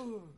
Un,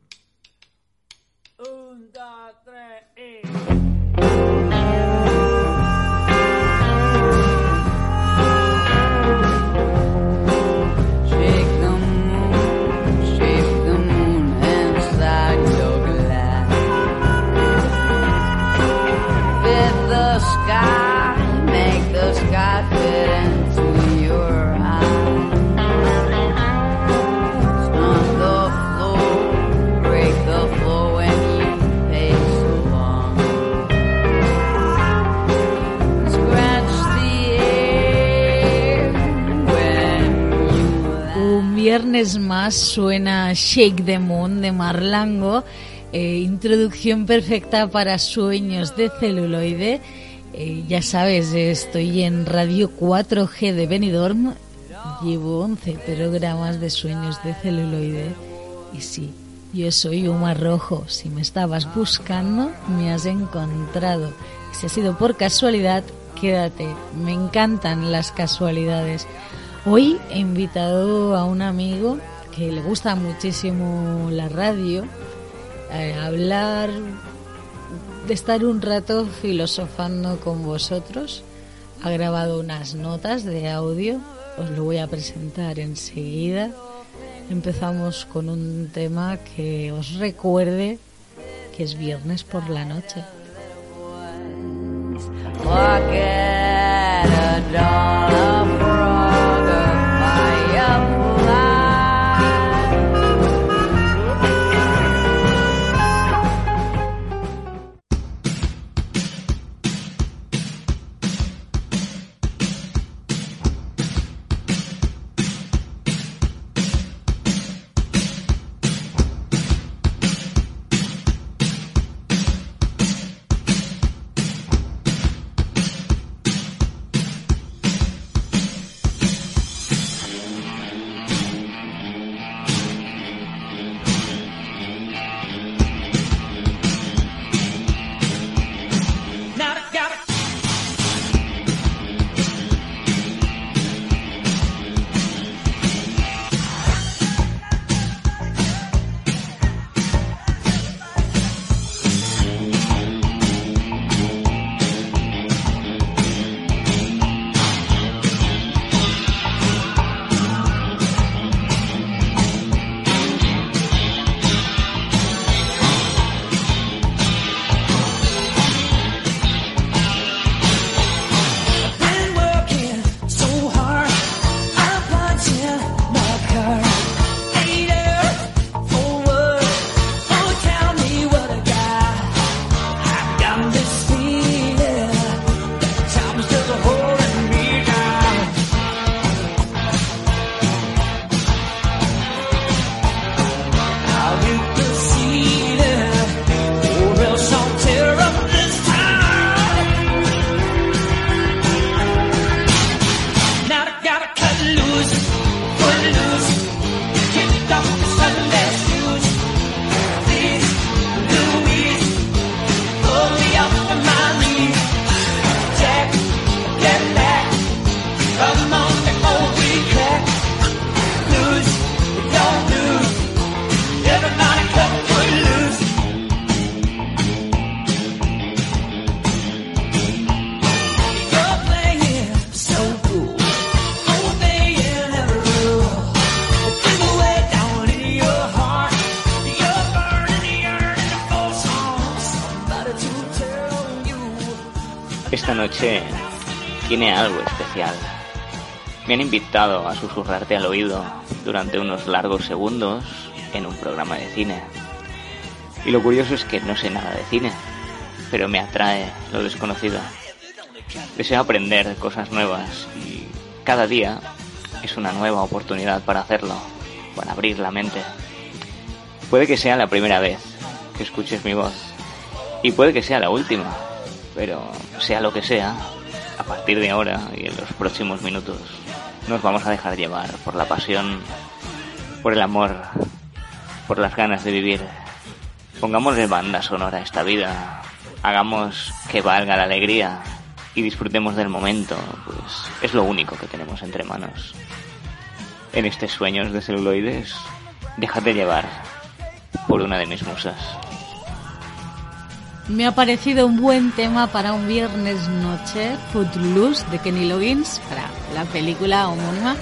viernes más suena Shake the Moon de Marlango, eh, introducción perfecta para sueños de celuloide. Eh, ya sabes, estoy en Radio 4G de Benidorm, llevo 11 programas de sueños de celuloide y sí, yo soy Uma Rojo. Si me estabas buscando, me has encontrado. Si ha sido por casualidad, quédate. Me encantan las casualidades. Hoy he invitado a un amigo que le gusta muchísimo la radio, a hablar, de estar un rato filosofando con vosotros. Ha grabado unas notas de audio, os lo voy a presentar enseguida. Empezamos con un tema que os recuerde que es viernes por la noche. Me han invitado a susurrarte al oído durante unos largos segundos en un programa de cine. Y lo curioso es que no sé nada de cine, pero me atrae lo desconocido. Deseo aprender cosas nuevas y cada día es una nueva oportunidad para hacerlo, para abrir la mente. Puede que sea la primera vez que escuches mi voz y puede que sea la última, pero sea lo que sea, a partir de ahora y en los próximos minutos nos vamos a dejar llevar por la pasión, por el amor, por las ganas de vivir. Pongámosle banda sonora a esta vida, hagamos que valga la alegría y disfrutemos del momento, pues es lo único que tenemos entre manos. En estos sueños de celuloides, déjate llevar por una de mis musas. Me ha parecido un buen tema para un viernes noche, Footloose de Kenny Loggins, para la película homónima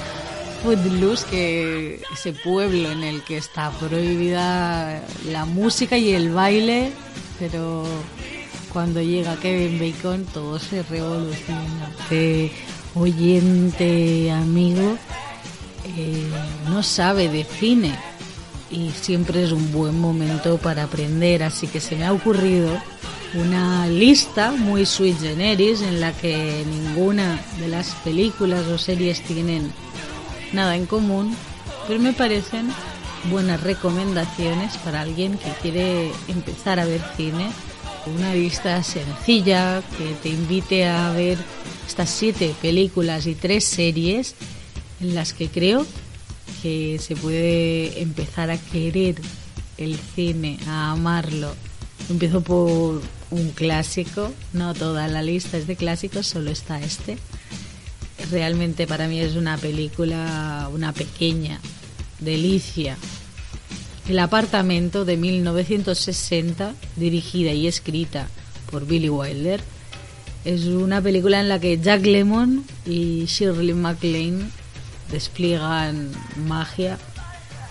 Footloose, que ese pueblo en el que está prohibida la música y el baile, pero cuando llega Kevin Bacon todo se revoluciona. Este oyente amigo eh, no sabe de cine y siempre es un buen momento para aprender, así que se me ha ocurrido una lista muy sui generis en la que ninguna de las películas o series tienen nada en común, pero me parecen buenas recomendaciones para alguien que quiere empezar a ver cine. Una lista sencilla que te invite a ver estas siete películas y tres series en las que creo que se puede empezar a querer el cine, a amarlo. Empiezo por un clásico, no toda la lista es de clásicos, solo está este. Realmente para mí es una película, una pequeña delicia. El apartamento de 1960, dirigida y escrita por Billy Wilder, es una película en la que Jack Lemmon y Shirley MacLaine despliegan magia.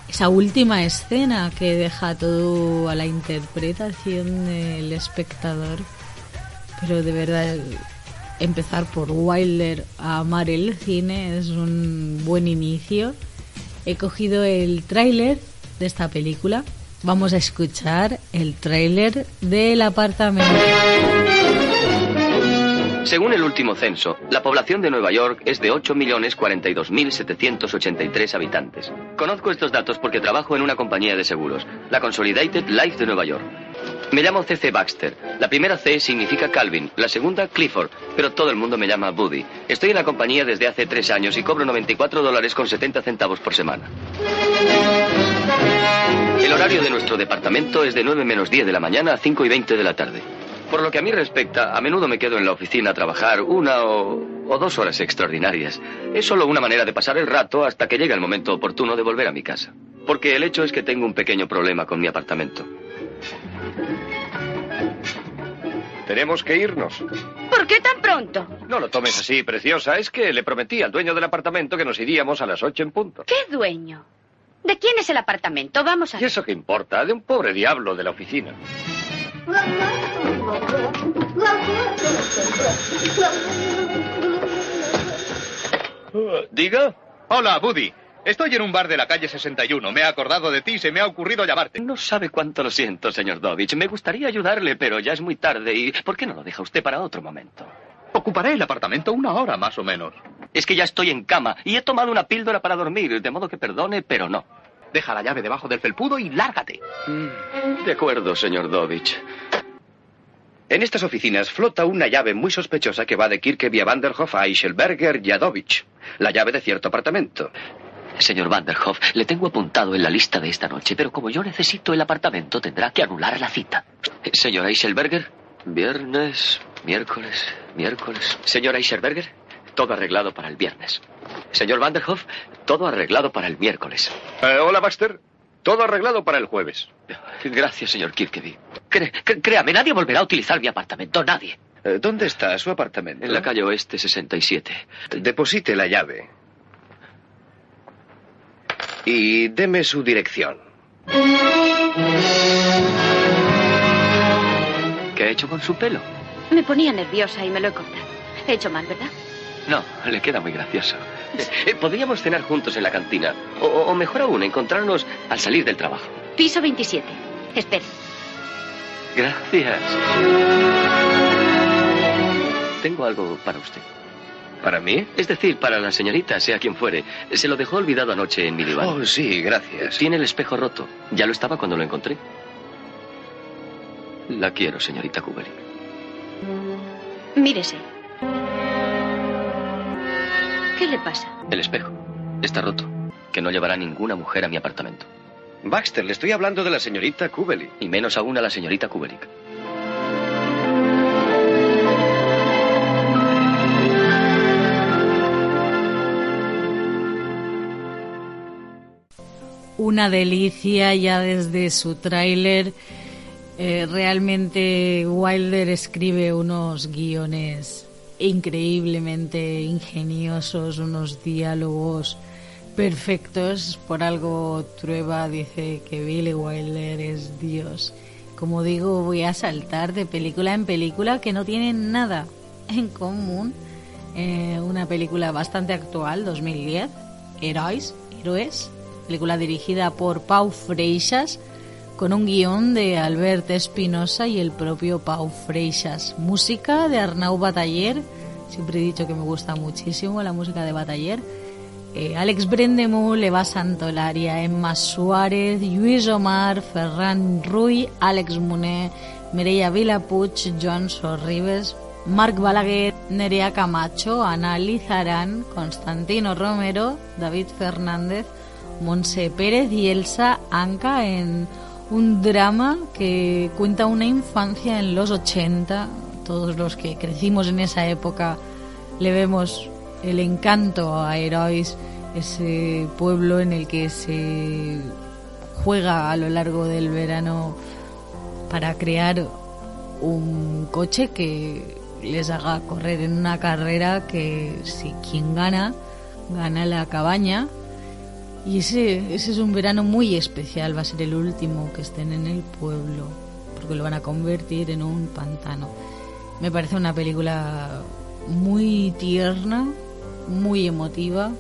Esa última escena que deja todo a la interpretación del espectador. Pero de verdad, empezar por Wilder a amar el cine es un buen inicio. He cogido el tráiler de esta película. Vamos a escuchar el tráiler del apartamento. Según el último censo, la población de Nueva York es de 8.042.783 habitantes. Conozco estos datos porque trabajo en una compañía de seguros, la Consolidated Life de Nueva York. Me llamo C.C. Baxter. La primera C significa Calvin, la segunda Clifford, pero todo el mundo me llama Buddy. Estoy en la compañía desde hace tres años y cobro 94 dólares con 70 centavos por semana. El horario de nuestro departamento es de 9 menos 10 de la mañana a 5 y 20 de la tarde. Por lo que a mí respecta, a menudo me quedo en la oficina a trabajar una o, o, dos horas extraordinarias. Es solo una manera de pasar el rato hasta que llegue el momento oportuno de volver a mi casa. Porque el hecho es que tengo un pequeño problema con mi apartamento. Tenemos que irnos. ¿Por qué tan pronto? No lo tomes así, preciosa. Es que le prometí al dueño del apartamento que nos iríamos a las ocho en punto. ¿Qué dueño? ¿De quién es el apartamento? Vamos a... ¿Y eso qué importa? De un pobre diablo de la oficina. ¿Diga? Hola, Buddy. Estoy en un bar de la calle 61. Me he acordado de ti y se me ha ocurrido llamarte. No sabe cuánto lo siento, señor Dovich. Me gustaría ayudarle, pero ya es muy tarde y... ¿Por qué no lo deja usted para otro momento? Ocuparé el apartamento una hora, más o menos. Es que ya estoy en cama y he tomado una píldora para dormir, de modo que perdone, pero no. Deja la llave debajo del felpudo y lárgate. Mm, de acuerdo, señor Dovich. En estas oficinas flota una llave muy sospechosa que va de Kirkeby a Vanderhoff a Eichelberger y a Dovich. La llave de cierto apartamento. Señor Vanderhoff, le tengo apuntado en la lista de esta noche, pero como yo necesito el apartamento, tendrá que anular la cita. Señor Eichelberger, viernes, miércoles, miércoles. Señor Eichelberger, todo arreglado para el viernes. Señor Vanderhoff, todo arreglado para el miércoles. Eh, hola, Baxter. Todo arreglado para el jueves. Gracias, señor Kirkeby. Cre créame, nadie volverá a utilizar mi apartamento, nadie. Eh, ¿Dónde está su apartamento? En la calle Oeste 67. Deposite la llave. Y deme su dirección. ¿Qué ha hecho con su pelo? Me ponía nerviosa y me lo he cortado. He hecho mal, ¿verdad? No, le queda muy gracioso. Eh, Podríamos cenar juntos en la cantina. O, o, mejor aún, encontrarnos al salir del trabajo. Piso 27. Espere. Gracias. Tengo algo para usted. ¿Para mí? Es decir, para la señorita, sea quien fuere. Se lo dejó olvidado anoche en mi diván. Oh, sí, gracias. Tiene el espejo roto. Ya lo estaba cuando lo encontré. La quiero, señorita Kubelik. Mírese. ¿Qué le pasa? El espejo. Está roto. Que no llevará ninguna mujer a mi apartamento. Baxter, le estoy hablando de la señorita Kubelik. Y menos aún a la señorita Kubelik. Una delicia ya desde su tráiler. Eh, realmente Wilder escribe unos guiones increíblemente ingeniosos, unos diálogos perfectos. Por algo Trueba dice que Billy Wilder es Dios. Como digo, voy a saltar de película en película que no tienen nada en común. Eh, una película bastante actual, 2010, Heroes, Héroes, película dirigida por Pau Freixas, con un guion de Albert Espinosa y el propio Pau Freixas. Música de Arnau Bataller, siempre he dicho que me gusta muchísimo la música de Bataller. Eh, Alex Brendemul, Eva Santolaria, Emma Suárez, Lluís Omar, Ferran Ruy, Àlex Moner, Mireia Vilapuig, Joan Sorribes, Marc Balaguer, Nerea Camacho, Ana Lizarán, Constantino Romero, David Fernández, Monse Pérez y Elsa Anca en un drama que cuenta una infancia en los 80. Todos los que crecimos en esa época le vemos el encanto a Herois, ese pueblo en el que se juega a lo largo del verano para crear un coche que les haga correr en una carrera que si quien gana, gana la cabaña. Y ese, ese es un verano muy especial, va a ser el último que estén en el pueblo, porque lo van a convertir en un pantano. Me parece una película muy tierna, muy emotiva,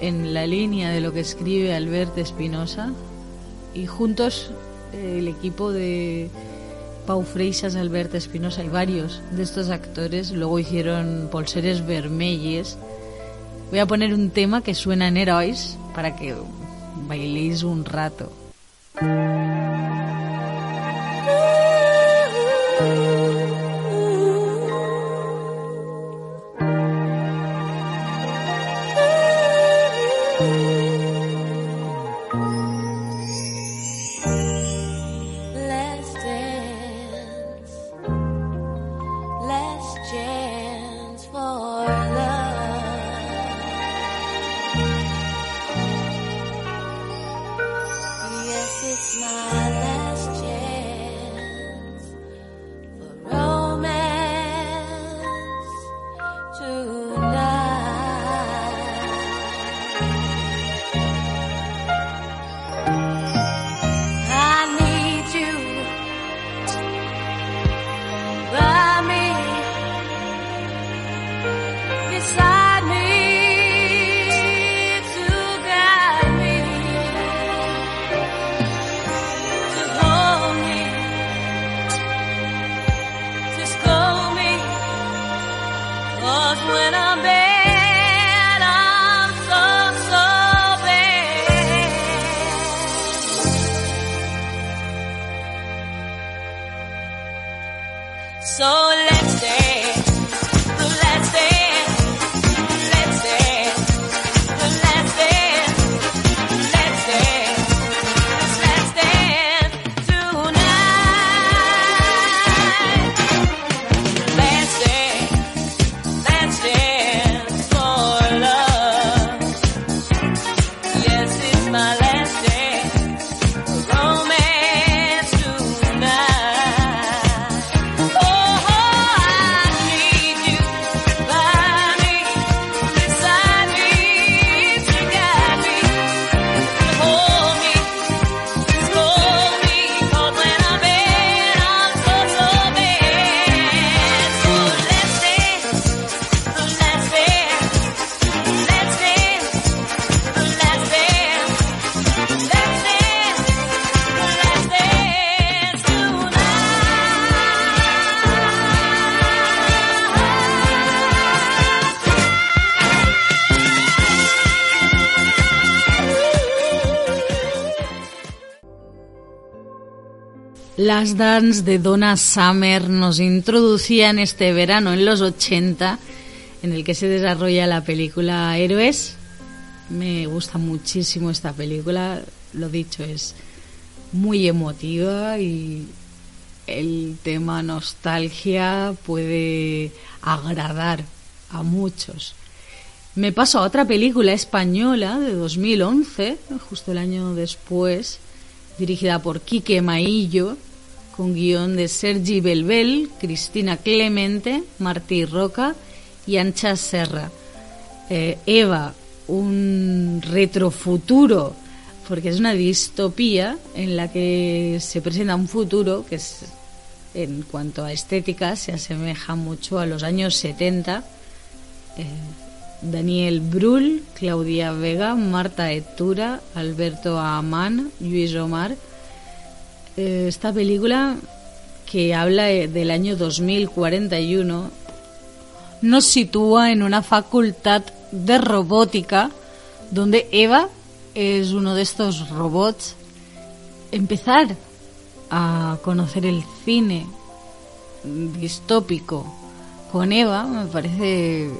en la línea de lo que escribe Albert Espinosa, y juntos eh, el equipo de Pau Freixas, Albert Espinosa y varios de estos actores luego hicieron Polseres Vermelles. Voy a poner un tema que suena en Herois para que bailéis un rato. Las Dance de Donna Summer nos introducían este verano en los 80 en el que se desarrolla la película Héroes. Me gusta muchísimo esta película, lo dicho, es muy emotiva y el tema nostalgia puede agradar a muchos. Me paso a otra película española de 2011, justo el año después, dirigida por Quique Maillo, con guion de Sergi Belbel, Cristina Clemente, Martí Roca y Ancha Serra. Eh, Eva, un retrofuturo, porque es una distopía en la que se presenta un futuro que en cuanto a estética se asemeja mucho a los años 70. Eh, Daniel Brühl, Claudia Vega, Marta Etura, Alberto Amán, Luis Omar. Eh, esta película que habla del año 2041 nos sitúa en una facultad de robótica donde Eva es uno de estos robots. Empezar a conocer el cine distópico con Eva me parece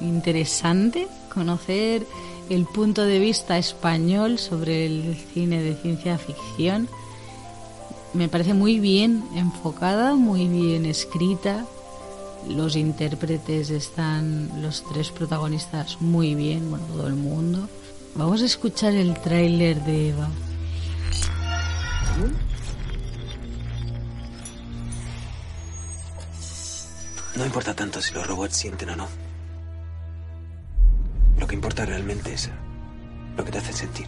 interesante conocer el punto de vista español sobre el cine de ciencia ficción. Me parece muy bien enfocada, muy bien escrita. Los intérpretes están, los tres protagonistas, muy bien, bueno, todo el mundo. Vamos a escuchar el tráiler de Eva. No importa tanto si los robots sienten o no. Lo que importa realmente es lo que te hace sentir.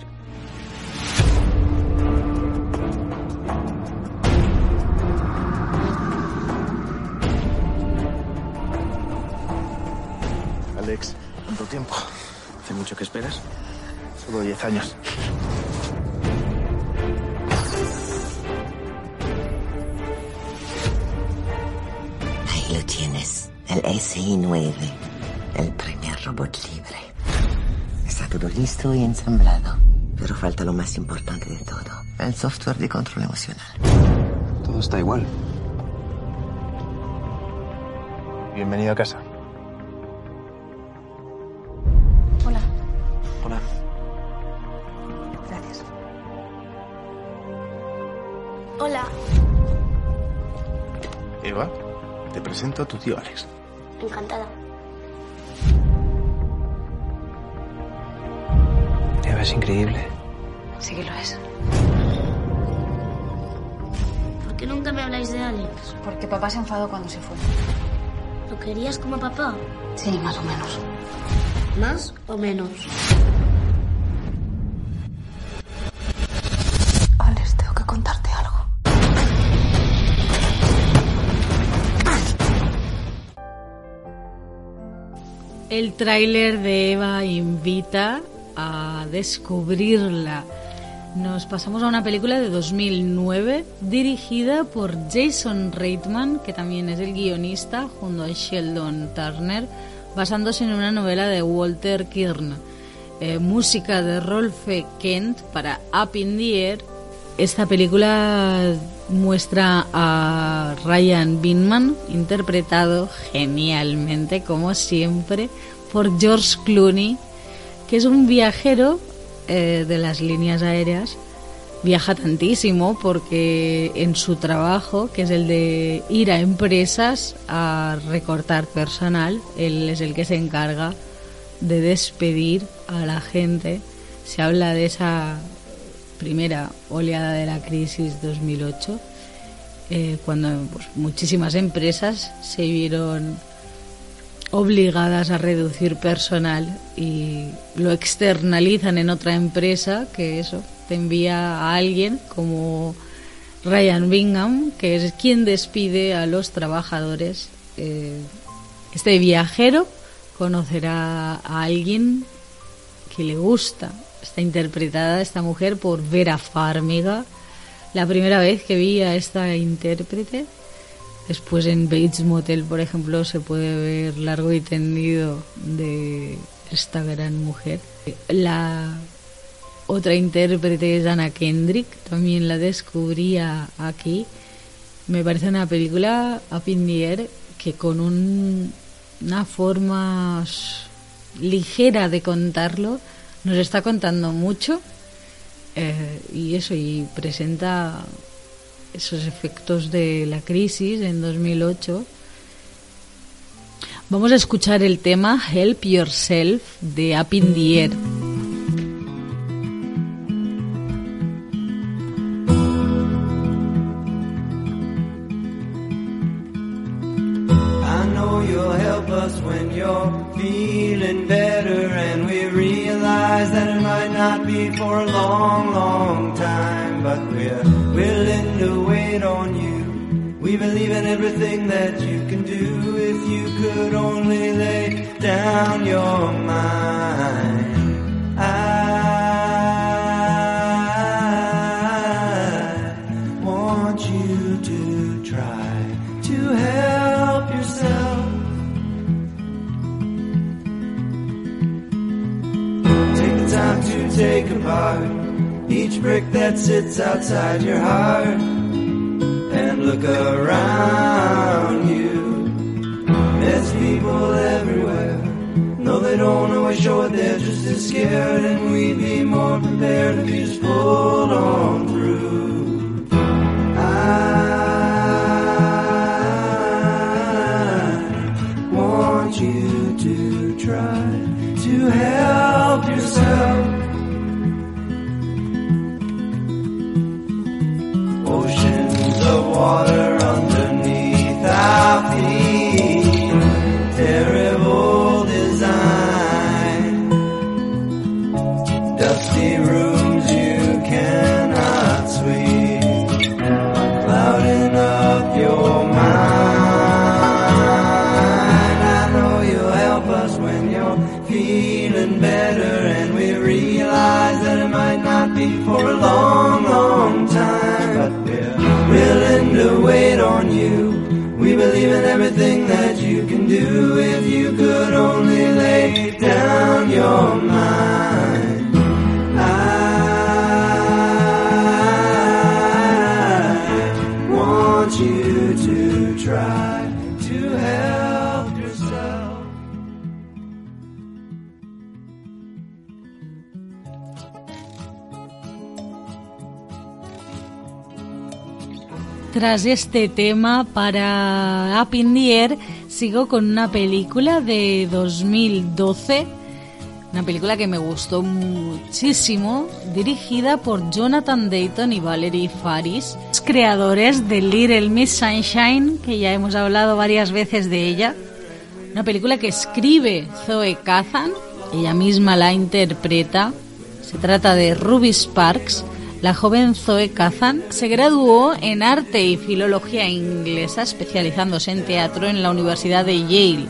Tiempo? ¿Hace mucho que esperas? Solo 10 años. Ahí lo tienes, el SI-9, el primer robot libre. Está todo listo y ensamblado, pero falta lo más importante de todo, el software de control emocional. Todo está igual. Bienvenido a casa. Presento a tu tío Alex. Encantada. Eva es increíble. Sí que lo es. ¿Por qué nunca me habláis de Alex? Porque papá se enfadó cuando se fue. ¿Lo querías como papá? Sí, más o menos. ¿Más o menos? El tráiler de Eva invita a descubrirla. Nos pasamos a una película de 2009 dirigida por Jason Reitman, que también es el guionista, junto a Sheldon Turner, basándose en una novela de Walter Kirn. Eh, música de Rolfe Kent para Up in the Air. Esta película muestra a Ryan Binman, interpretado genialmente, como siempre, por George Clooney, que es un viajero eh, de las líneas aéreas. Viaja tantísimo porque en su trabajo, que es el de ir a empresas a recortar personal, él es el que se encarga de despedir a la gente. Se habla de esa primera oleada de la crisis 2008, eh, cuando pues, muchísimas empresas se vieron obligadas a reducir personal y lo externalizan en otra empresa que eso te envía a alguien como Ryan Bingham que es quien despide a los trabajadores. Eh, este viajero conocerá a alguien que le gusta interpretada esta mujer por Vera Farmiga la primera vez que vi a esta intérprete Después en Bates Motel, por ejemplo, se puede ver largo y tendido de esta gran mujer. La Otra intérprete es Anna Kendrick, también la descubría aquí. Me parece una película a Air que con un- una forma ligera de contarlo nos está contando mucho eh, y eso y presenta esos efectos de la crisis en 2008 vamos a escuchar el tema Help Yourself de Up everything that you can do if you could only lay down your mind. I want you to try to help yourself. Take the time to take apart each brick that sits outside your heart look around you. There's people everywhere. No, they don't always show it, they're just as scared, and we'd be more prepared if you just pulled on Tras este tema para Up in the Air, sigo con una película de 2012, una película que me gustó muchísimo, dirigida por Jonathan Dayton y Valerie Faris, creadores de Little Miss Sunshine, que ya hemos hablado varias veces de ella. Una película que escribe Zoe Kazan, ella misma la interpreta. Se trata de Ruby Sparks. La joven Zoe Kazan se graduó en arte y filología inglesa, especializándose en teatro en la Universidad de Yale.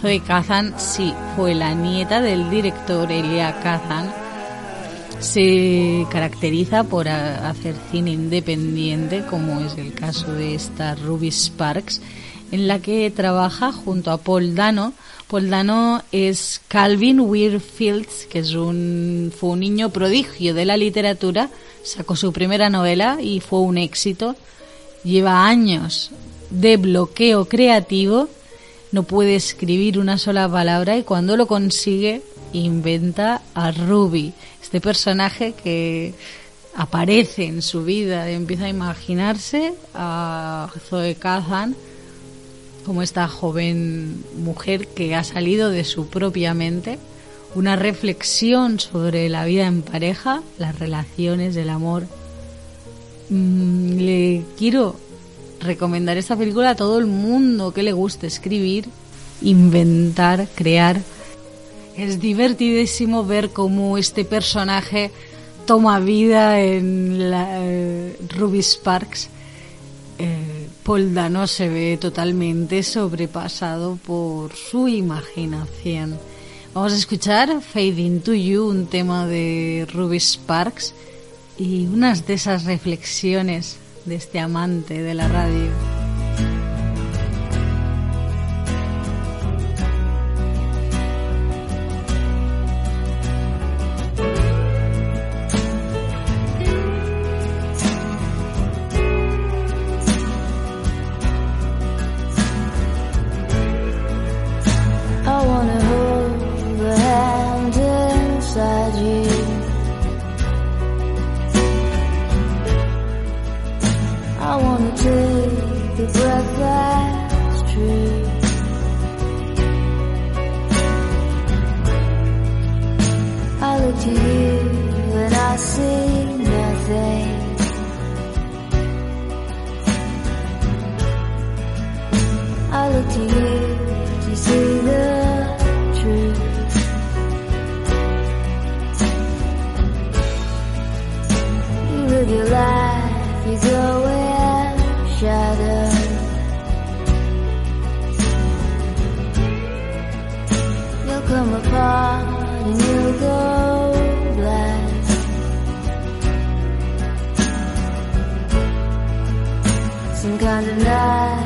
Zoe Kazan, sí, fue la nieta del director Elia Kazan. Se caracteriza por hacer cine independiente, como es el caso de esta Ruby Sparks, en la que trabaja junto a Paul Dano. Paul Dano es Calvin Weir Fields, que es un, fue un niño prodigio de la literatura, sacó su primera novela y fue un éxito. Lleva años de bloqueo creativo, no puede escribir una sola palabra y cuando lo consigue inventa a Ruby, este personaje que aparece en su vida, empieza a imaginarse a Zoe Kazan como esta joven mujer que ha salido de su propia mente, una reflexión sobre la vida en pareja, las relaciones, el amor. Mm, le quiero recomendar esta película a todo el mundo que le guste escribir, inventar, crear. Es divertidísimo ver cómo este personaje toma vida en eh, Ruby Sparks. Eh, Paul Dano se ve totalmente sobrepasado por su imaginación. Vamos a escuchar Fade Into You, un tema de Ruby Sparks y unas de esas reflexiones de este amante de la radio. Come apart and you'll go black. Some kind of night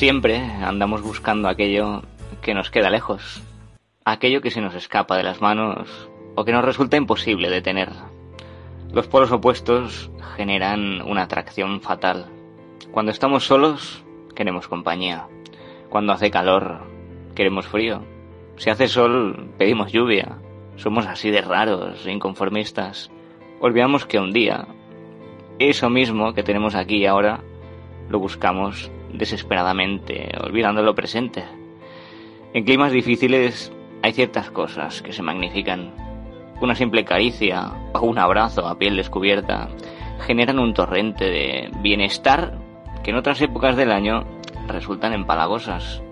Siempre andamos buscando aquello que nos queda lejos, aquello que se nos escapa de las manos o que nos resulta imposible de tener. Los polos opuestos generan una atracción fatal. Cuando estamos solos, queremos compañía. Cuando hace calor, queremos frío. Si hace sol, pedimos lluvia. Somos así de raros, inconformistas. Olvidamos que un día, eso mismo que tenemos aquí ahora, lo buscamos desesperadamente, olvidando lo presente. En climas difíciles hay ciertas cosas que se magnifican. Una simple caricia o un abrazo a piel descubierta generan un torrente de bienestar que en otras épocas del año resultan empalagosas.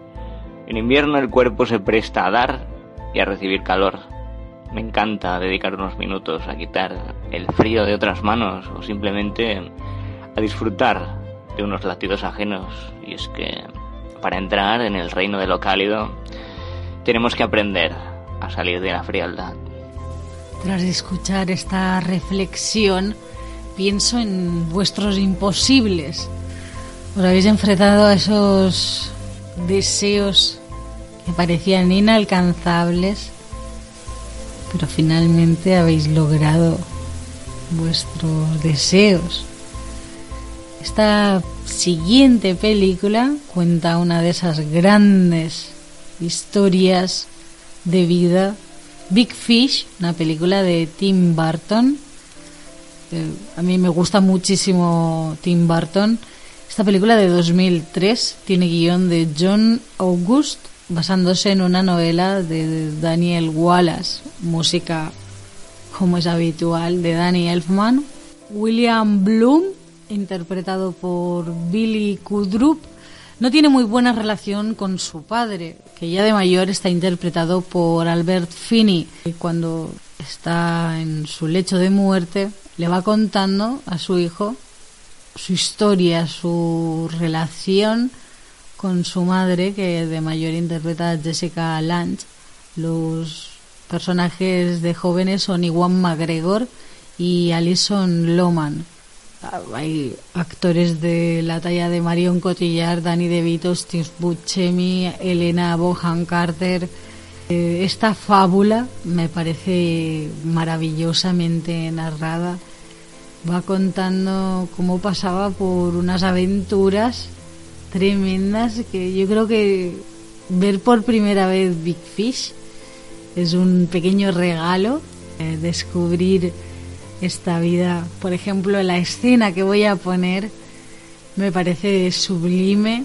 En invierno el cuerpo se presta a dar y a recibir calor. Me encanta dedicar unos minutos a quitar el frío de otras manos o simplemente a disfrutar de unos latidos ajenos. Y es que para entrar en el reino de lo cálido tenemos que aprender a salir de la frialdad. Tras escuchar esta reflexión, pienso en vuestros imposibles. Os habéis enfrentado a esos deseos que parecían inalcanzables, pero finalmente habéis logrado vuestros deseos. Esta siguiente película cuenta una de esas grandes historias de vida. Big Fish, una película de Tim Burton. Eh, a mí me gusta muchísimo Tim Burton. Esta película de 2003 tiene guion de John August basándose en una novela de Daniel Wallace, música como es habitual de Danny Elfman. William Bloom, interpretado por Billy Kudrup, no tiene muy buena relación con su padre, que ya de mayor está interpretado por Albert Finney. Y Cuando está en su lecho de muerte, le va contando a su hijo su historia, su relación con su madre, que de mayor interpreta a Jessica Lange. Los personajes de jóvenes son Iwan McGregor y Alison Loman. Hay actores de la talla de Marion Cotillard, Danny DeVito, Steve Buscemi, Elena Bohan Carter. Eh, Esta fábula me parece maravillosamente narrada. Va contando cómo pasaba por unas aventuras tremendas que yo creo que ver por primera vez Big Fish es un pequeño regalo. eh, descubrir esta vida, por ejemplo, la escena que voy a poner me parece sublime.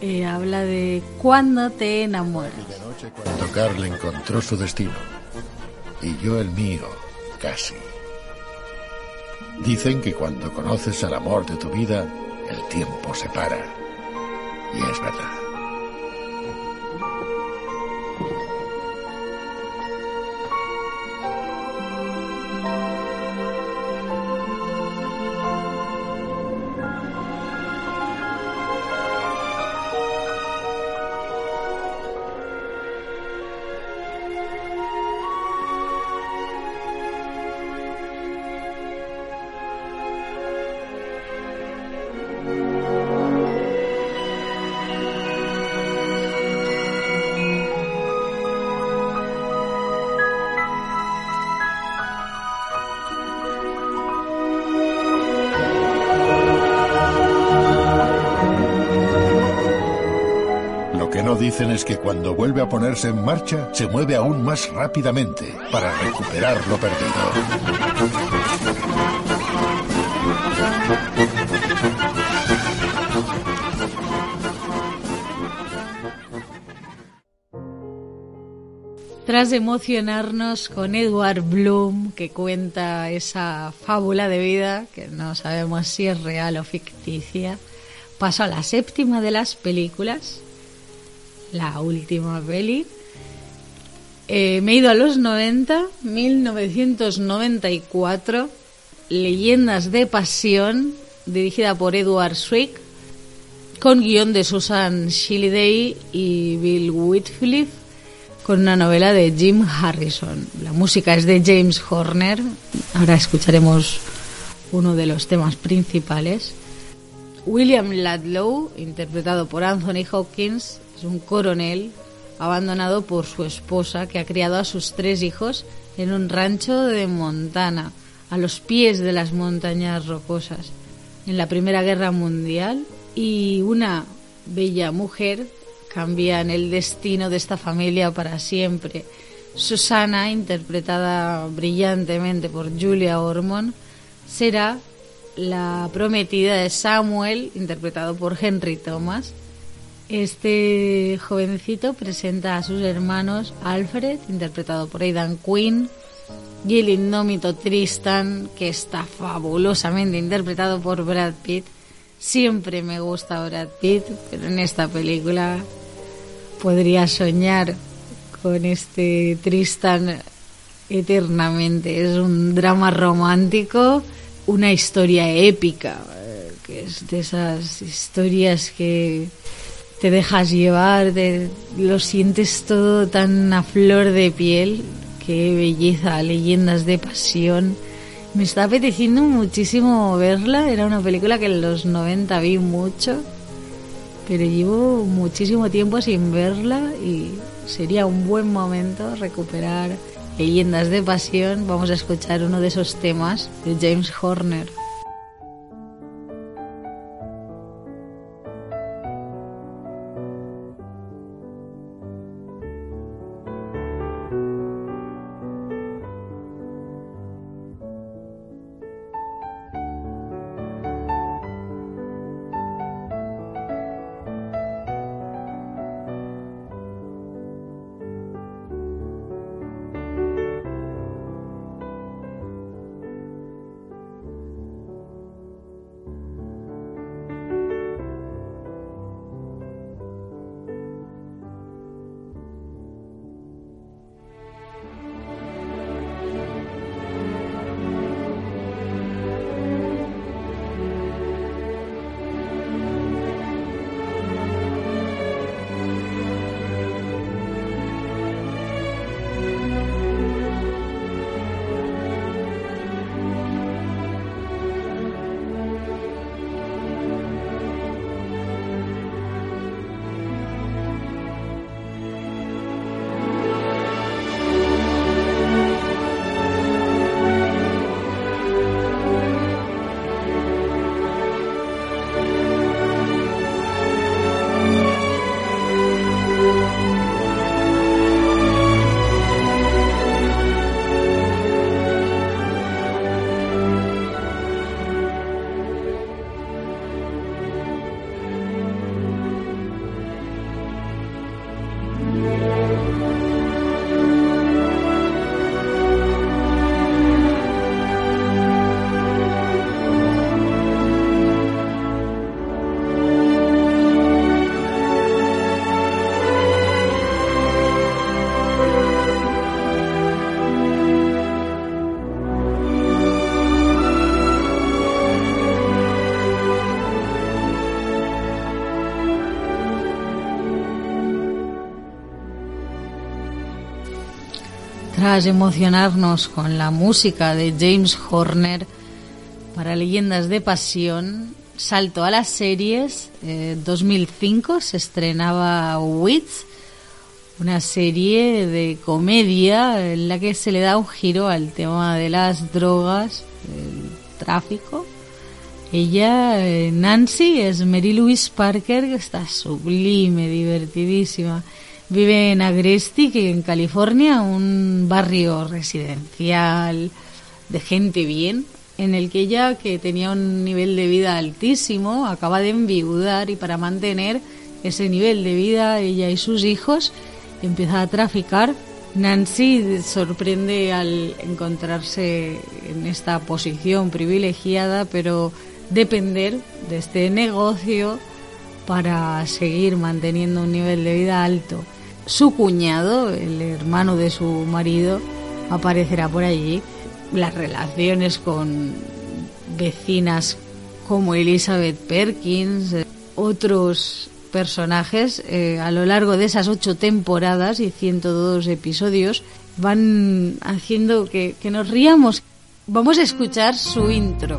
Eh, habla de cuando te enamoras. Cuando Carl encontró su destino y yo el mío, casi. Dicen que cuando conoces al amor de tu vida, el tiempo se para. Y es verdad. Es que cuando vuelve a ponerse en marcha, se mueve aún más rápidamente para recuperar lo perdido. Tras emocionarnos con Edward Bloom, que cuenta esa fábula de vida, que no sabemos si es real o ficticia, paso a la séptima de las películas, la última peli. Eh, me he ido a los 90, 1994, Leyendas de Pasión, dirigida por Edward Swick, con guion de Susan Shilliday y Bill Whitfield con una novela de Jim Harrison. La música es de James Horner. Ahora escucharemos uno de los temas principales. William Ladlow, interpretado por Anthony Hopkins, es un coronel abandonado por su esposa que ha criado a sus tres hijos en un rancho de Montana, a los pies de las montañas rocosas, en la Primera Guerra Mundial, y una bella mujer cambian el destino de esta familia para siempre. Susana, interpretada brillantemente por Julia Ormond, será la prometida de Samuel, interpretado por Henry Thomas. Este jovencito presenta a sus hermanos Alfred, interpretado por Aidan Quinn, y el indómito Tristan, que está fabulosamente interpretado por Brad Pitt. Siempre me gusta Brad Pitt, pero en esta película podría soñar con este Tristan eternamente. Es un drama romántico, una historia épica, eh, que es de esas historias que te dejas llevar, de, lo sientes todo tan a flor de piel. Qué belleza, leyendas de pasión. Me está apeteciendo muchísimo verla. Era una película que en los 90 vi mucho pero llevo muchísimo tiempo sin verla y sería un buen momento recuperar leyendas de pasión. Vamos a escuchar uno de esos temas de James Horner. Tras emocionarnos con la música de James Horner para Leyendas de Pasión, salto a las series. Eh, 2005 se estrenaba Wits, una serie de comedia en la que se le da un giro al tema de las drogas, el tráfico, Ella, eh, Nancy, es Mary Louise Parker, que está sublime, divertidísima. Vive en Agresti, que en California, un barrio residencial de gente bien, en el que ella, que tenía un nivel de vida altísimo, acaba de enviudar y para mantener ese nivel de vida, ella y sus hijos, empieza a traficar. Nancy sorprende al encontrarse en esta posición privilegiada, pero depender de este negocio para seguir manteniendo un nivel de vida alto. Su cuñado, el hermano de su marido, aparecerá por allí. Las relaciones con vecinas como Elizabeth Perkins, otros personajes eh, a lo largo de esas ocho temporadas y 102 episodios van haciendo que nos riamos. Vamos a escuchar su intro.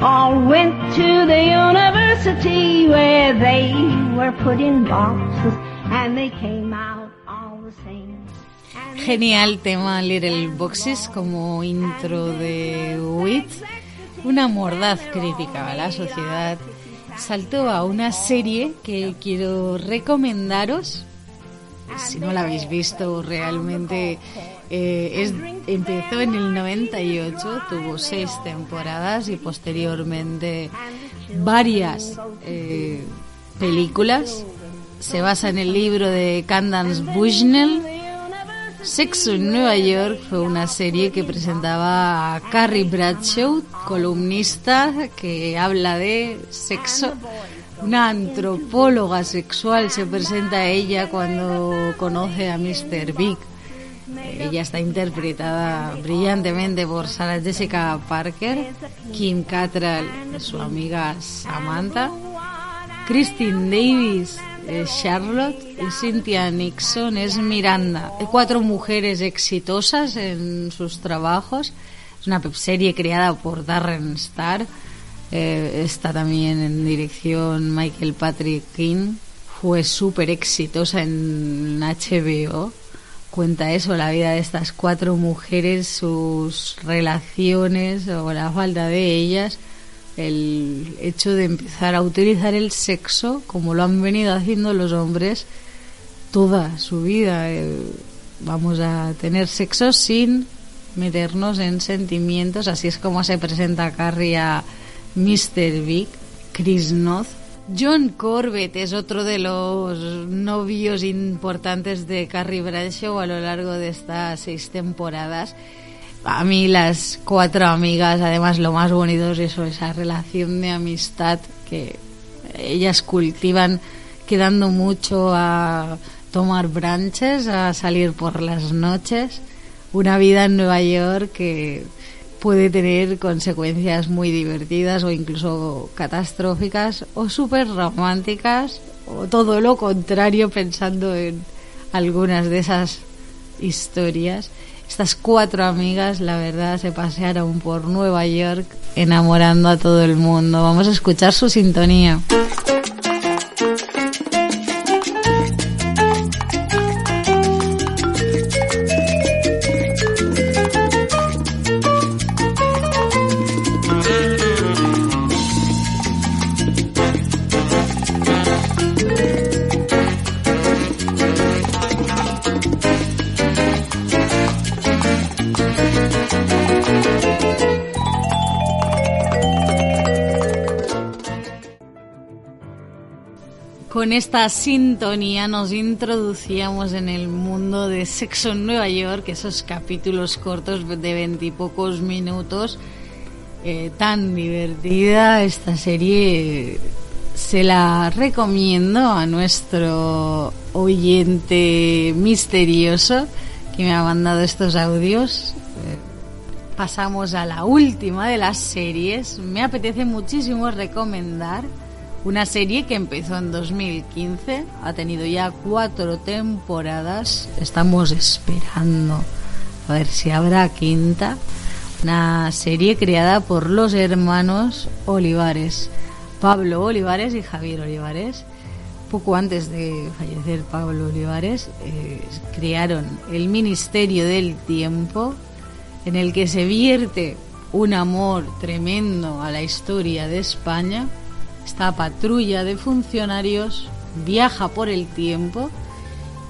all went to the university where they were put in boxes and they came out all the same. Genial tema Little Boxes como intro de Wit, una mordaz crítica a la sociedad. Saltó a una serie que quiero recomendaros. Si no la habéis visto, realmente eh, empezó en el 98, tuvo seis temporadas y posteriormente varias eh, películas. Se basa en el libro de Candace Bushnell. Sexo en Nueva York fue una serie que presentaba a Carrie Bradshaw, columnista que habla de sexo. Una antropóloga sexual se presenta a ella cuando conoce a Mr. Big. Ella está interpretada brillantemente por Sarah Jessica Parker, Kim Cattrall, su amiga Samantha, Christine Davis, es Charlotte y Cynthia Nixon es Miranda. Cuatro mujeres exitosas en sus trabajos. Es una serie creada por Darren Star. Eh, está también en dirección Michael Patrick King. Fue súper exitosa en HBO cuenta eso, la vida de estas cuatro mujeres, sus relaciones o la falta de ellas, el hecho de empezar a utilizar el sexo como lo han venido haciendo los hombres toda su vida. Eh, vamos a tener sexo sin meternos en sentimientos, así es como se presenta Carrie a Mr. Big, Chris Noth, John Corbett es otro de los novios importantes de Carrie Bradshaw a lo largo de estas seis temporadas. A mí las cuatro amigas, además lo más bonito es eso, esa relación de amistad que ellas cultivan quedando mucho a tomar branches, a salir por las noches. Una vida en Nueva York que puede tener consecuencias muy divertidas o incluso catastróficas o súper románticas o todo lo contrario pensando en algunas de esas historias. Estas cuatro amigas, la verdad, se pasearon por Nueva York enamorando a todo el mundo. Vamos a escuchar su sintonía. Esta sintonía nos introducíamos en el mundo de Sexo en Nueva York, esos capítulos cortos de veintipocos minutos. Eh, tan divertida esta serie se la recomiendo a nuestro oyente misterioso que me ha mandado estos audios. Eh, Pasamos a la última de las series. Me apetece muchísimo recomendar una serie que empezó en 2015, ha tenido ya cuatro temporadas. Estamos esperando a ver si habrá quinta. Una serie creada por los hermanos Olivares, Pablo Olivares y Javier Olivares. Poco antes de fallecer Pablo Olivares, eh, crearon el Ministerio del Tiempo, en el que se vierte un amor tremendo a la historia de España. Esta patrulla de funcionarios viaja por el tiempo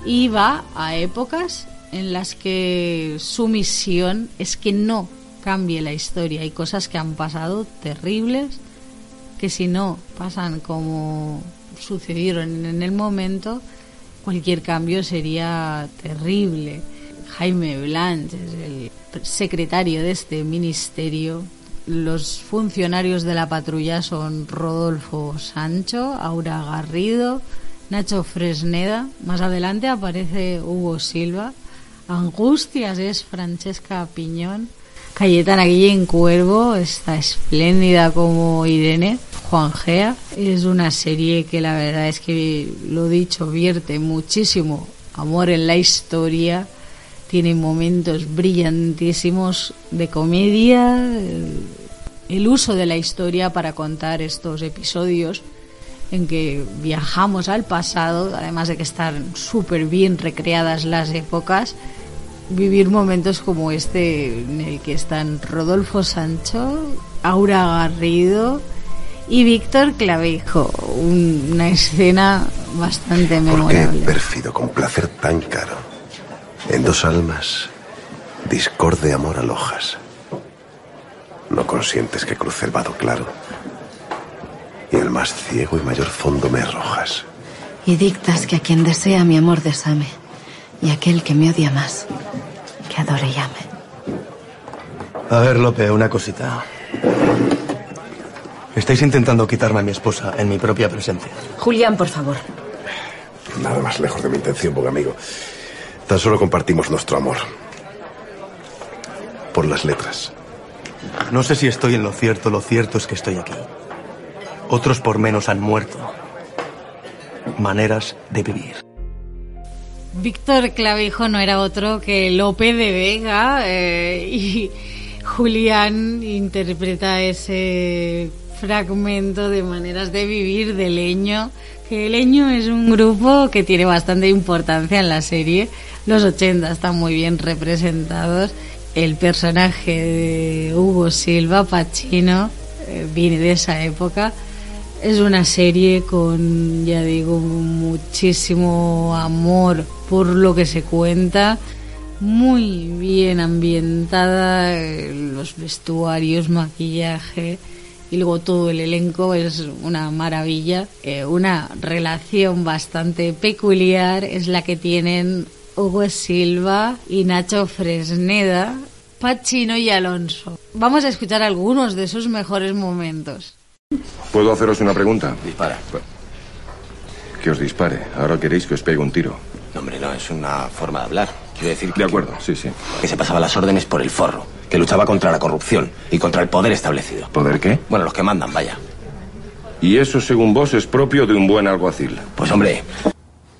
y va a épocas en las que su misión es que no cambie la historia. Hay cosas que han pasado terribles que si no pasan como sucedieron en el momento, cualquier cambio sería terrible. Jaime Blanche es el secretario de este ministerio. Los funcionarios de la patrulla son Rodolfo Sancho, Aura Garrido, Nacho Fresneda. Más adelante aparece Hugo Silva. Angustias es Francesca Piñón. Cayetana Guillén Cuervo está espléndida como Irene. Juan Gea es una serie que la verdad es que, lo dicho, vierte muchísimo amor en la historia tiene momentos brillantísimos de comedia, el, el uso de la historia para contar estos episodios en que viajamos al pasado, además de que están súper bien recreadas las épocas, vivir momentos como este en el que están Rodolfo Sancho, Aura Garrido y Víctor Clavijo, un- una escena bastante ¿Por qué memorable. pérfido con placer tan caro? En dos almas, discorde amor alojas. No consientes que cruce el vado claro. Y el más ciego y mayor fondo me arrojas. Y dictas que a quien desea mi amor desame, y aquel que me odia más, que adore y ame. A ver, Lope, una cosita. Estáis intentando quitarme a mi esposa en mi propia presencia. Julián, por favor. Nada más lejos de mi intención, buen amigo. Tan solo compartimos nuestro amor. Por las letras. No sé si estoy en lo cierto, lo cierto es que estoy aquí. Otros por menos han muerto. Maneras de vivir. Víctor Clavijo no era otro que Lope de Vega eh, y Julián interpreta ese fragmento de maneras de vivir de Leño, Leño es un grupo que tiene bastante importancia en la serie. Los 80 están muy bien representados. El personaje de Hugo Silva, Pacino, eh, viene de esa época. Es una serie con, ya digo, muchísimo amor por lo que se cuenta, muy bien ambientada, eh, los vestuarios, maquillaje y luego todo el elenco es una maravilla. Eh, una relación bastante peculiar es la que tienen Hugo Silva y Nacho Fresneda, Pacino y Alonso. Vamos a escuchar algunos de sus mejores momentos. ¿Puedo haceros una pregunta? Dispara. Que os dispare. Ahora queréis que os pegue un tiro. No, hombre, no, es una forma de hablar. Quiero decir De acuerdo, sí, sí. que se pasaba las órdenes por el forro, que luchaba contra la corrupción y contra el poder establecido. ¿Poder qué? Bueno, los que mandan, vaya. Y eso, según vos, es propio de un buen alguacil. Pues hombre,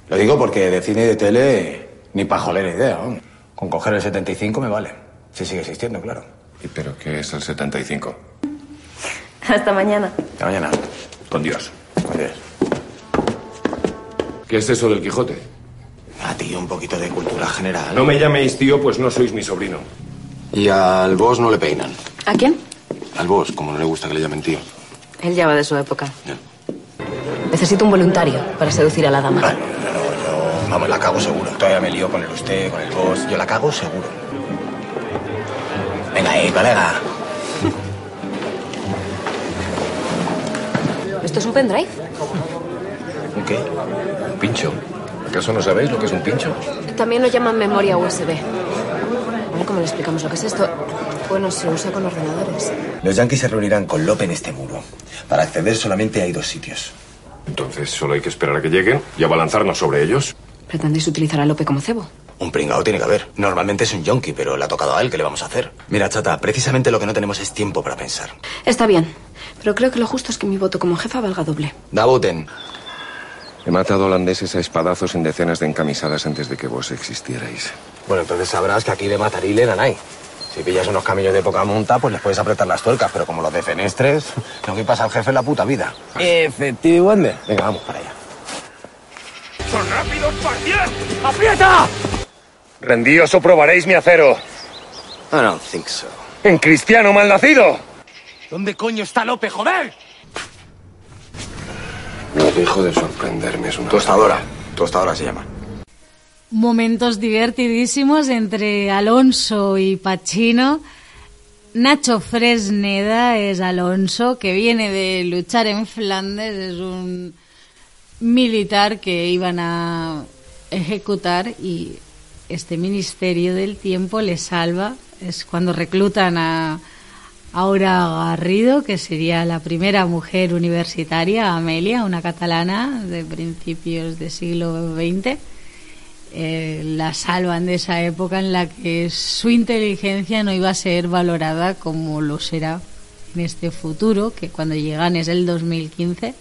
lo digo porque de cine y de tele ni pajolera idea. ¿no? Con coger el 75 me vale. Si sigue existiendo, claro. ¿Y pero qué es el 75? Hasta mañana. Hasta mañana. Con Dios. Con Dios. ¿Qué es eso del Quijote? A ti un poquito de cultura general. No me llaméis tío, pues no sois mi sobrino. Y al boss no le peinan. ¿A quién? Al boss, como no le gusta que le llamen tío. Él ya va de su época. Necesito un voluntario para seducir a la dama. Vale, pero yo, vamos, la cago seguro. Todavía me lío con el usted, con el boss. Yo la cago seguro. Venga ahí, colega. ¿Esto es un pendrive? ¿Un qué? ¿Un pincho? ¿Acaso no sabéis lo que es un pincho? También lo llaman memoria USB. ¿Cómo le explicamos lo que es esto? Bueno, se usa con ordenadores. Los yanquis se reunirán con Lope en este muro. Para acceder solamente hay dos sitios. Entonces solo hay que esperar a que lleguen y abalanzarnos sobre ellos. ¿Pretendéis utilizar a Lope como cebo? Un pringao tiene que haber. Normalmente es un yonki, pero le ha tocado a él. ¿Qué le vamos a hacer? Mira, chata, precisamente lo que no tenemos es tiempo para pensar. Está bien, pero creo que lo justo es que mi voto como jefa valga doble. Dabuten. He matado holandeses a espadazos en decenas de encamisadas antes de que vos existierais. Bueno, entonces sabrás que aquí de matarile no hay. Si pillas unos camellos de poca monta, pues les puedes apretar las tuercas, pero como los de fenestres, no que pasa al jefe en la puta vida. Efectivamente. Venga, vamos para allá. ¡Son rápidos, parcial! ¡Aprieta! Rendíos o probaréis mi acero. I don't think so. ¡En cristiano malnacido! ¿Dónde coño está Lope, joder? No dejo de sorprenderme, es una... Tostadora. Tostadora se llama. Momentos divertidísimos entre Alonso y Pacino. Nacho Fresneda es Alonso, que viene de luchar en Flandes, es un militar que iban a ejecutar y este Ministerio del Tiempo le salva. Es cuando reclutan a Aura Garrido, que sería la primera mujer universitaria, Amelia, una catalana de principios del siglo XX. Eh, la salvan de esa época en la que su inteligencia no iba a ser valorada como lo será en este futuro, que cuando llegan es el 2015.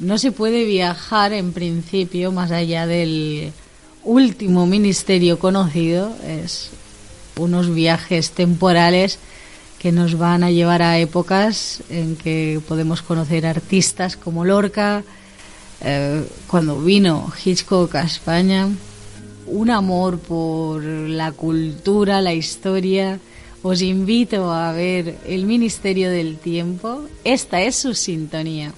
No se puede viajar en principio más allá del último ministerio conocido, es unos viajes temporales que nos van a llevar a épocas en que podemos conocer artistas como Lorca, eh, cuando vino Hitchcock a España, un amor por la cultura, la historia. Os invito a ver El Ministerio del Tiempo. Esta es su sintonía.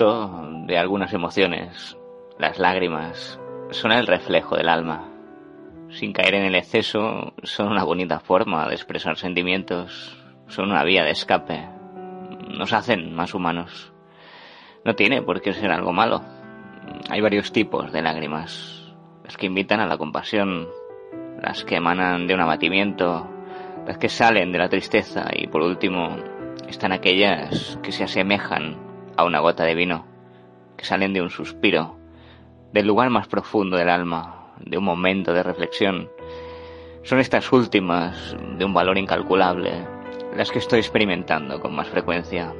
De algunas emociones, las lágrimas, son el reflejo del alma. Sin caer en el exceso, son una bonita forma de expresar sentimientos, son una vía de escape, nos hacen más humanos. No tiene por qué ser algo malo. Hay varios tipos de lágrimas, las que invitan a la compasión, las que emanan de un abatimiento, las que salen de la tristeza y por último están aquellas que se asemejan a una gota de vino, que salen de un suspiro, del lugar más profundo del alma, de un momento de reflexión. Son estas últimas, de un valor incalculable, las que estoy experimentando con más frecuencia.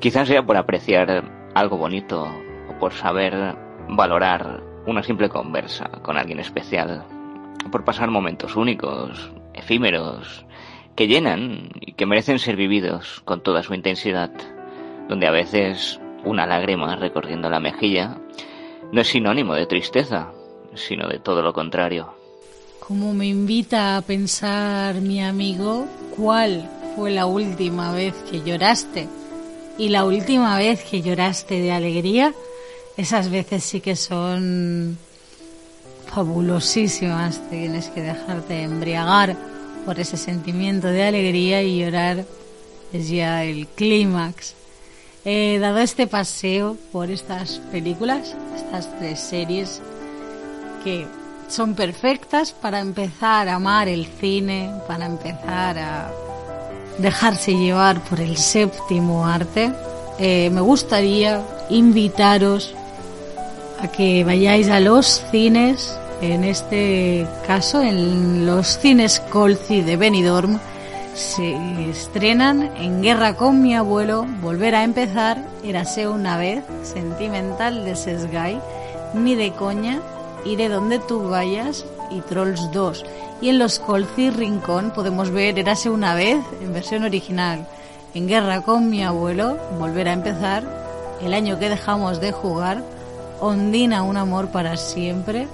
Quizás sea por apreciar algo bonito o por saber valorar una simple conversa con alguien especial, por pasar momentos únicos, efímeros, que llenan y que merecen ser vividos con toda su intensidad donde a veces una lágrima recorriendo la mejilla no es sinónimo de tristeza, sino de todo lo contrario. Como me invita a pensar mi amigo, ¿cuál fue la última vez que lloraste? Y la última vez que lloraste de alegría, esas veces sí que son fabulosísimas. Tienes que dejarte embriagar por ese sentimiento de alegría y llorar es ya el clímax. He dado este paseo por estas películas, estas tres series que son perfectas para empezar a amar el cine, para empezar a dejarse llevar por el séptimo arte. Eh, me gustaría invitaros a que vayáis a los cines, en este caso en los cines Colci de Benidorm, se estrenan En Guerra con mi abuelo, Volver a empezar, Érase una vez, Sentimental de Sesgay Ni de coña, Iré donde tú vayas y Trolls 2. Y en los Colci Rincón podemos ver Érase una vez en versión original. En Guerra con mi abuelo, Volver a empezar, El año que dejamos de jugar, Ondina, un amor para siempre,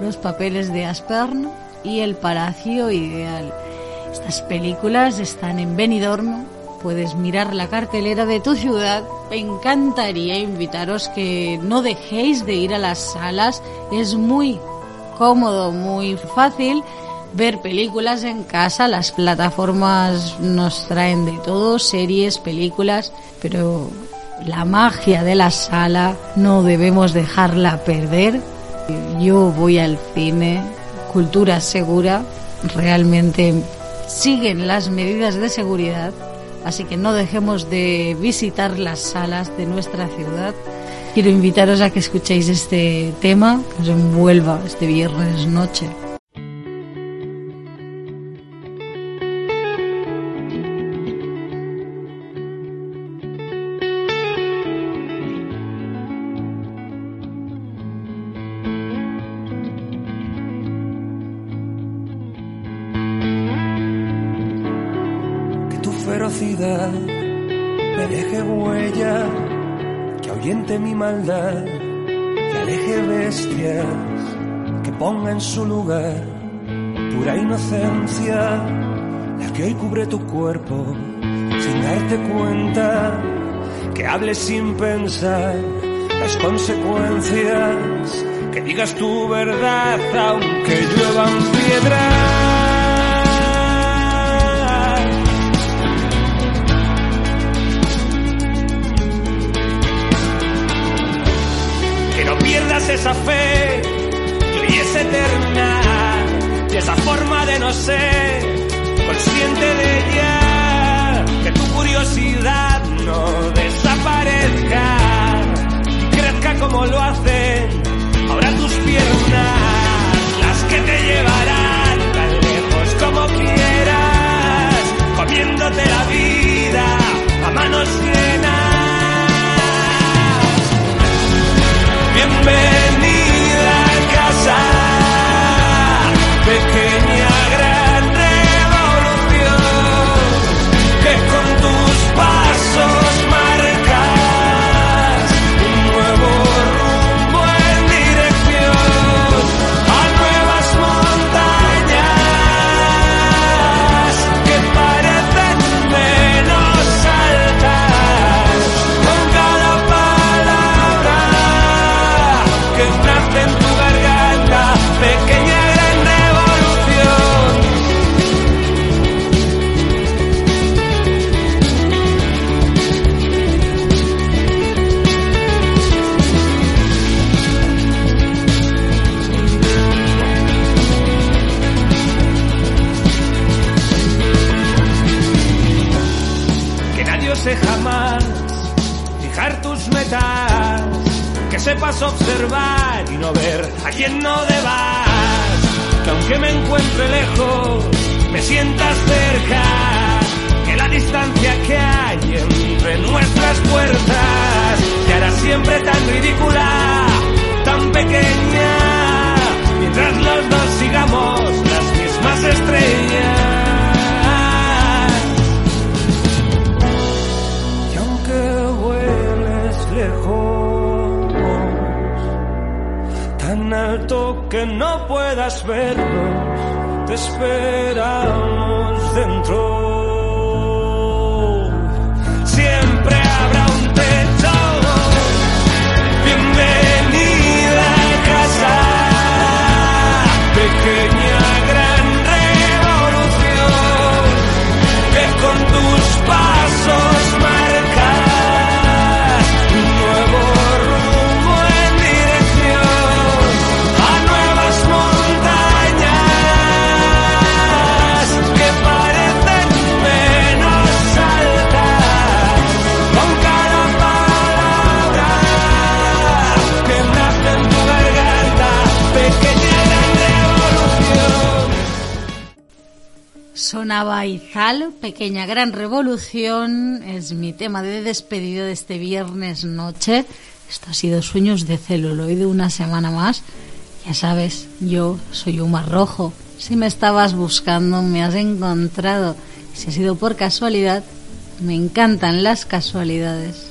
Los papeles de Aspern y El Palacio Ideal. Estas películas están en Benidorm. Puedes mirar la cartelera de tu ciudad. Me encantaría invitaros que no dejéis de ir a las salas. Es muy cómodo, muy fácil ver películas en casa. Las plataformas nos traen de todo, series, películas, pero la magia de la sala no debemos dejarla perder. Yo voy al cine, cultura segura, realmente siguen las medidas de seguridad, así que no dejemos de visitar las salas de nuestra ciudad. Quiero invitaros a que escuchéis este tema, que os envuelva este viernes noche. Me deje huella, que ahuyente mi maldad, que aleje bestias, que ponga en su lugar pura inocencia, la que hoy cubre tu cuerpo sin darte cuenta, que hables sin pensar las consecuencias, que digas tu verdad aunque lluevan piedras. Pequeña Gran Revolución, es mi tema de despedida de este viernes noche. Esto ha sido Sueños de celuloide una semana más. Ya sabes, yo soy un mar rojo. Si me estabas buscando, me has encontrado. Si ha sido por casualidad, me encantan las casualidades.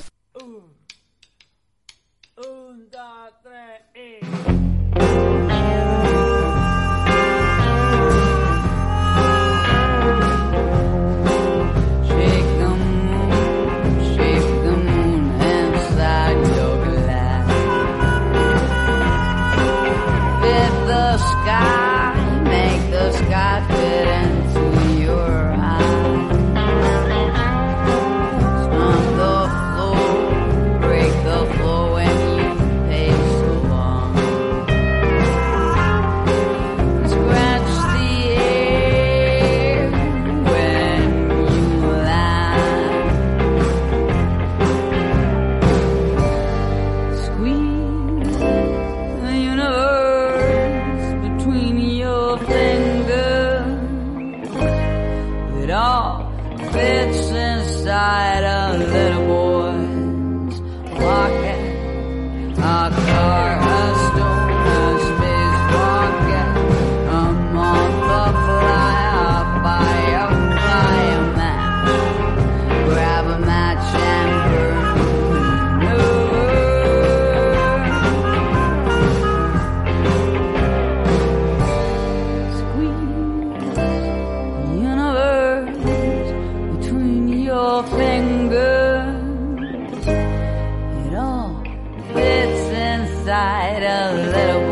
Inside a little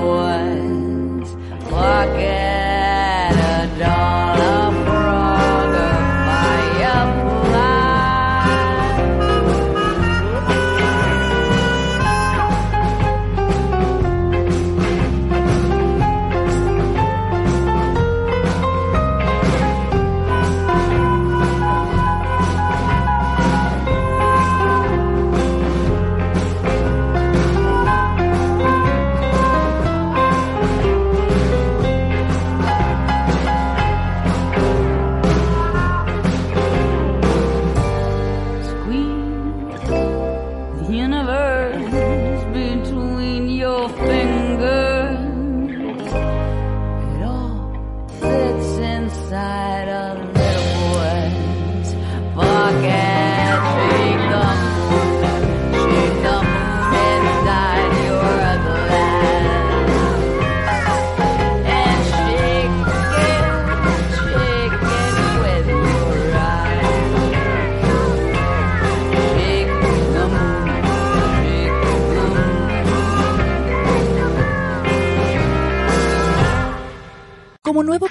Como nuevo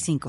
55.